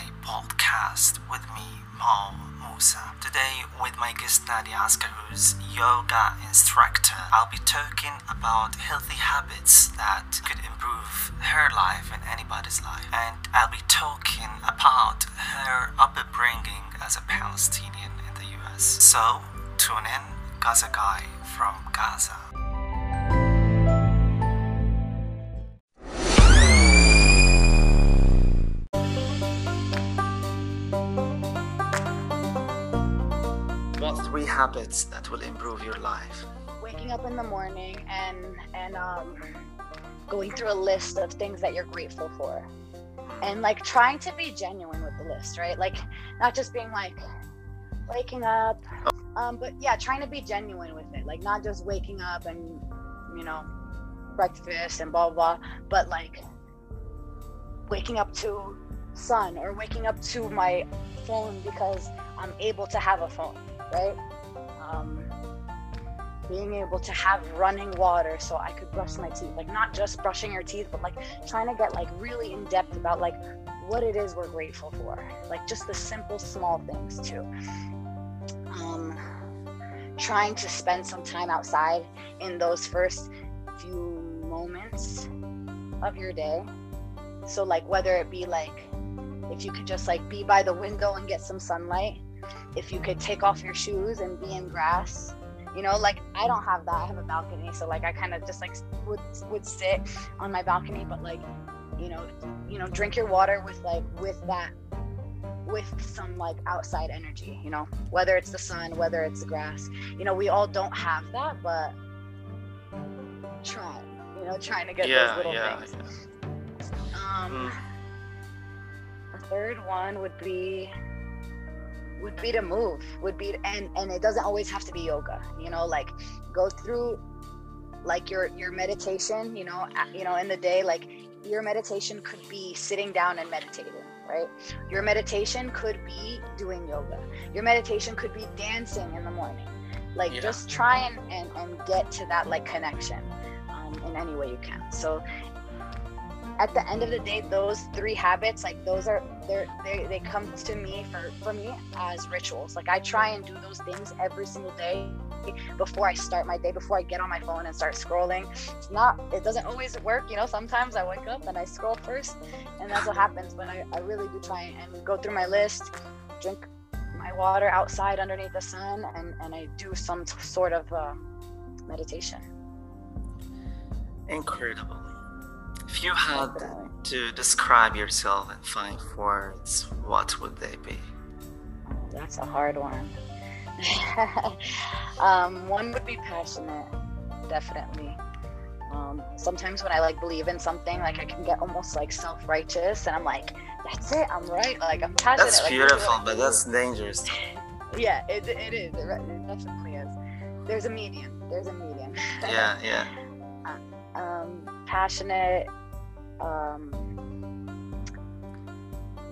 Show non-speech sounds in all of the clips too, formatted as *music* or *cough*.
Gaza Guy podcast with me, Mo Musa. Today, with my guest Nadia Askar, who's yoga instructor, I'll be talking about healthy habits that could improve her life and anybody's life. And I'll be talking about her upbringing as a Palestinian in the US. So, tune in, Gaza Guy from Gaza. Habits that will improve your life? waking up in the morning and and um, going through a list of things that you're grateful for. And like trying to be genuine with the list right? Like not just being like waking up. Um, but yeah trying to be genuine with it. Like not just waking up and you know breakfast and blah blah, blah but like waking up to sun or waking up to my phone because i'm able to have a phone right um, being able to have running water so I could brush my teeth. Like not just brushing your teeth, but like trying to get like really in depth about like what it is we're grateful for. Like just the simple small things too. Um trying to spend some time outside in those first few moments of your day. So like whether it be like if you could just like be by the window and get some sunlight, if you could take off your shoes and be in grass, you know like i don't have that i have a balcony so like i kind of just like would would sit on my balcony but like you know you know drink your water with like with that with some like outside energy you know whether it's the sun whether it's the grass you know we all don't have that but try you know trying to get Yeah, those little yeah, things um Mm. the third one would be would be to move would be and and it doesn't always have to be yoga you know like go through like your your meditation you know you know in the day like your meditation could be sitting down and meditating right? Your meditation could be doing yoga. Your meditation could be dancing in the morning. Like Yeah. just try and, and and get to that like connection um, in any way you can. So at the end of the day those three habits like those are they they come to me for for me as rituals. Like i try and do those things every single day before i start my day before i get on my phone and start scrolling. It's not it doesn't always work you know sometimes i wake up and i scroll first and that's what happens but i, I really do try and go through my list drink my water outside underneath the sun and and i do some t- sort of uh, meditation. Incredible. If you had to describe yourself in five words, what would they be? That's a hard one. *laughs* um, one would be passionate, definitely. Um, sometimes when I like believe in something, like I can get almost like self-righteous, and I'm like, "That's it, I'm right." Like I'm passionate. That's like, this is what beautiful, but that's dangerous. yeah, it, it is. It, it definitely is. There's a medium. There's a medium. Yeah, yeah. *laughs* um, passionate, um,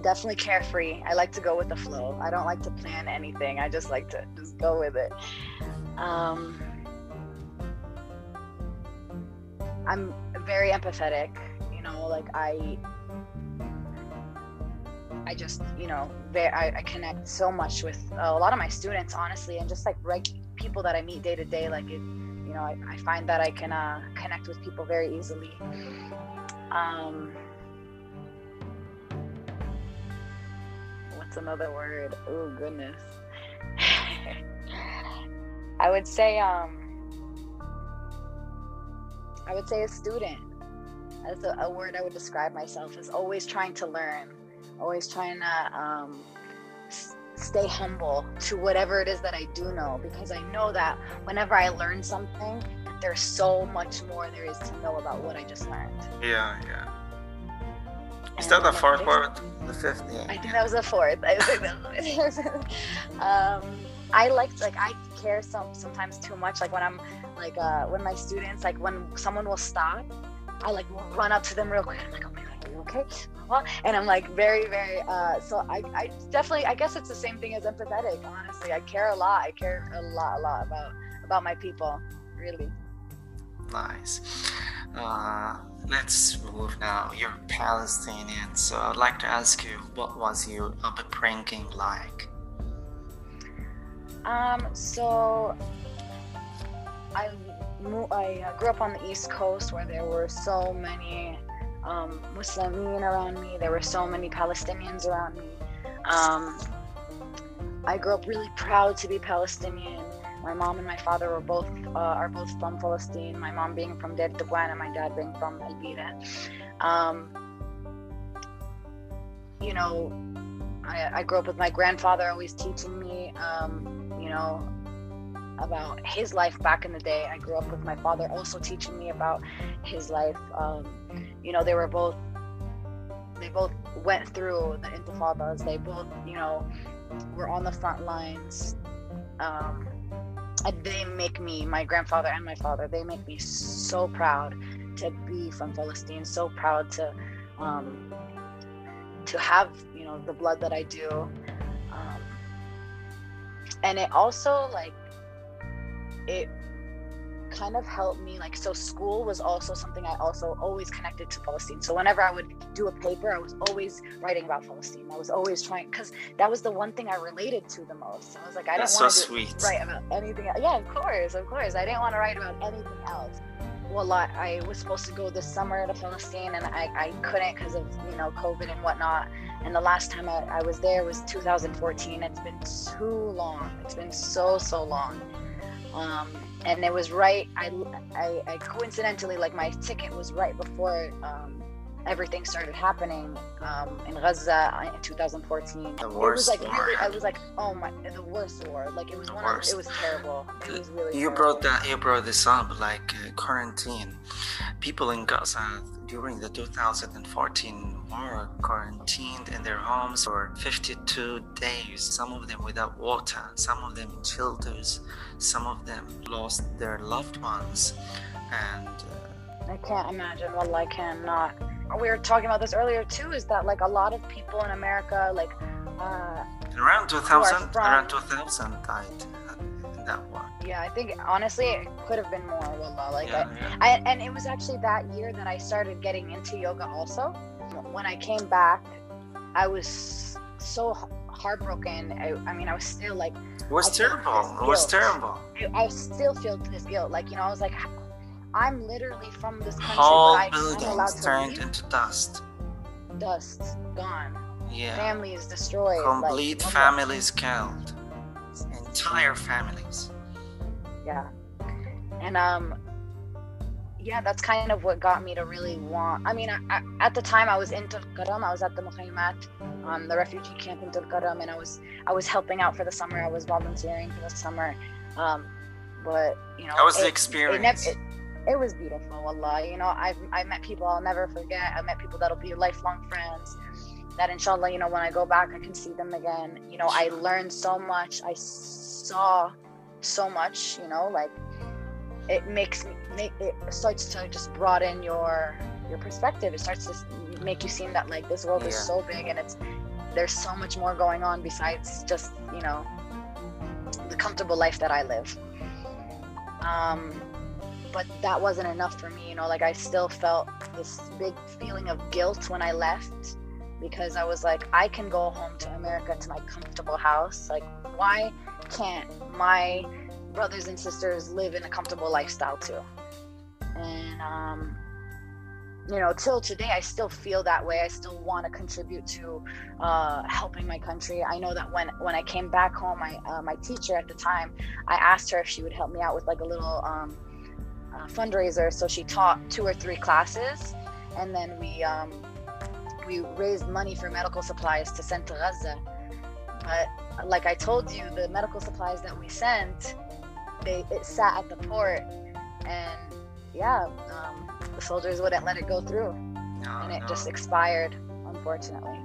definitely carefree. I like to go with the flow. I don't like to plan anything. I just like to just go with it. Um, I'm very empathetic. You know, like I, I just you know, very, I, I connect so much with a lot of my students, honestly, and just like reg- people that I meet day to day. Like it, you know, I, I find that I can uh, connect with people very easily. Um, what's another word? Oh goodness. *laughs* I would say um, I would say a student. That's a, a word I would describe myself as always trying to learn, always trying to um, stay humble to whatever it is that I do know because I know that whenever I learn something, there's so much more there is to know about what I just learned. Yeah, yeah. Is that the fourth part? The fifth? Yeah. I think that was the fourth. I think that was- *laughs* um, I like like I care some sometimes too much. Like when I'm like uh, when my students like when someone will stop, I like run up to them real quick. I'm like, oh my god, are you okay? Well, And I'm like very very. Uh, so I I definitely I guess it's the same thing as empathetic. Honestly, I care a lot. I care a lot a lot about about my people. Really. Nice. Uh, let's move now. You're Palestinian, so I'd like to ask you, what was your upbringing like? Um, so I I grew up on the East Coast where there were so many um, Muslimin around me. There were so many Palestinians around me. Um, I grew up really proud to be Palestinian. My mom and my father were both uh, are both from Palestine. My mom being from Deir Taqwan and my dad being from El Bira. Um, you know, I, I, grew up with my grandfather always teaching me, um, you know, about his life back in the day. I grew up with my father also teaching me about his life. Um, you know, they were both they both went through the intifadas. They both, you know, were on the front lines. Um, they make me, my grandfather and my father, they make me so proud to be from Palestine. So proud to um, to have, you know, the blood that I do. Um, and it also like it kind of helped me like so school was also something i also always connected to palestine. So whenever i would do a paper i was always writing about palestine. I was always trying because that was the one thing i related to the most. I was like i didn't want so to write about anything else. yeah of course of course. I didn't want to write about anything else. Well I, I was supposed to go this summer to palestine and i, I couldn't because of you know covid and whatnot. And the last time I, I was there was 2014 it's been too long. It's been so so long. Um, and it was right. I, I, I, coincidentally like my ticket was right before um, everything started happening um, in Gaza in 2014. The worst it was like war. really, I was like, oh my, the worst war. Like it was the one. Worst. Of, it was terrible. It was really. You terrible. brought that. You brought this up like uh, quarantine. People in Gaza during the 2014 war quarantined in their homes for 52 days. Some of them without water. Some of them in shelters. Some of them lost their loved ones, and. Uh, I can't imagine. Well, I cannot we were talking about this earlier too is that like a lot of people in america like uh, around 2000 from, around 2000 died in that war yeah i think honestly it could have been more wallah. like yeah, I, yeah. I, and it was actually that year that i started getting into yoga also. When i came back i was so heartbroken. I, I mean i was still like it was terrible. It was terrible. I, I still feel this guilt. Like you know i was like I'm literally from this country, Whole buildings turned into dust. Dust gone. Yeah. Family is destroyed. Complete like, families killed. Entire families. Yeah. And um, yeah, that's kind of what got me to really want. I mean, I, I, at the time I was in Tulkarm. I was at the Mukhaymat, um, the refugee camp in Tulkarm, and I was I was helping out for the summer. I was volunteering for the summer. Um, but you know, that was it, the experience? It, it was beautiful Allah you know I've I met people I'll never forget. I met people that'll be lifelong friends that inshallah you know when I go back I can see them again. You know I learned so much. I saw so much you know like it makes me make it starts to just broaden your your perspective. It starts to make you seem that like this world yeah. is so big and it's there's so much more going on besides just you know the comfortable life that I live. Um but that wasn't enough for me you know like i still felt this big feeling of guilt when i left because i was like i can go home to america to my comfortable house. Like why can't my brothers and sisters live in a comfortable lifestyle too? And um you know till today i still feel that way. I still want to contribute to uh, helping my country. I know that when when i came back home my uh, my teacher at the time i asked her if she would help me out with like a little um, uh, fundraiser. So she taught two or three classes, and then we um, we raised money for medical supplies to send to Gaza. But like I told you, the medical supplies that we sent, they it sat at the port, and yeah, um, the soldiers wouldn't let it go through, no, and it no. just expired, unfortunately.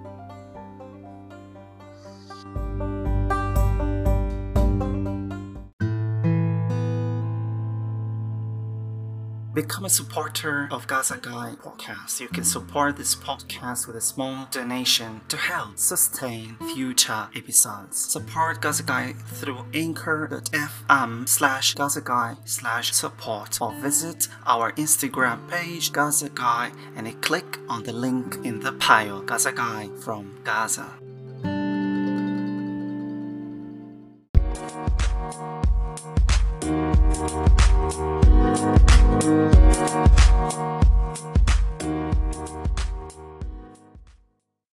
Become a supporter of Gaza Guy podcast. You can support this podcast with a small donation to help sustain future episodes. Support Gaza Guy through anchor.fm slash Gaza Guy slash support or visit our Instagram page Gaza Guy and click on the link in the bio Gaza Guy from Gaza.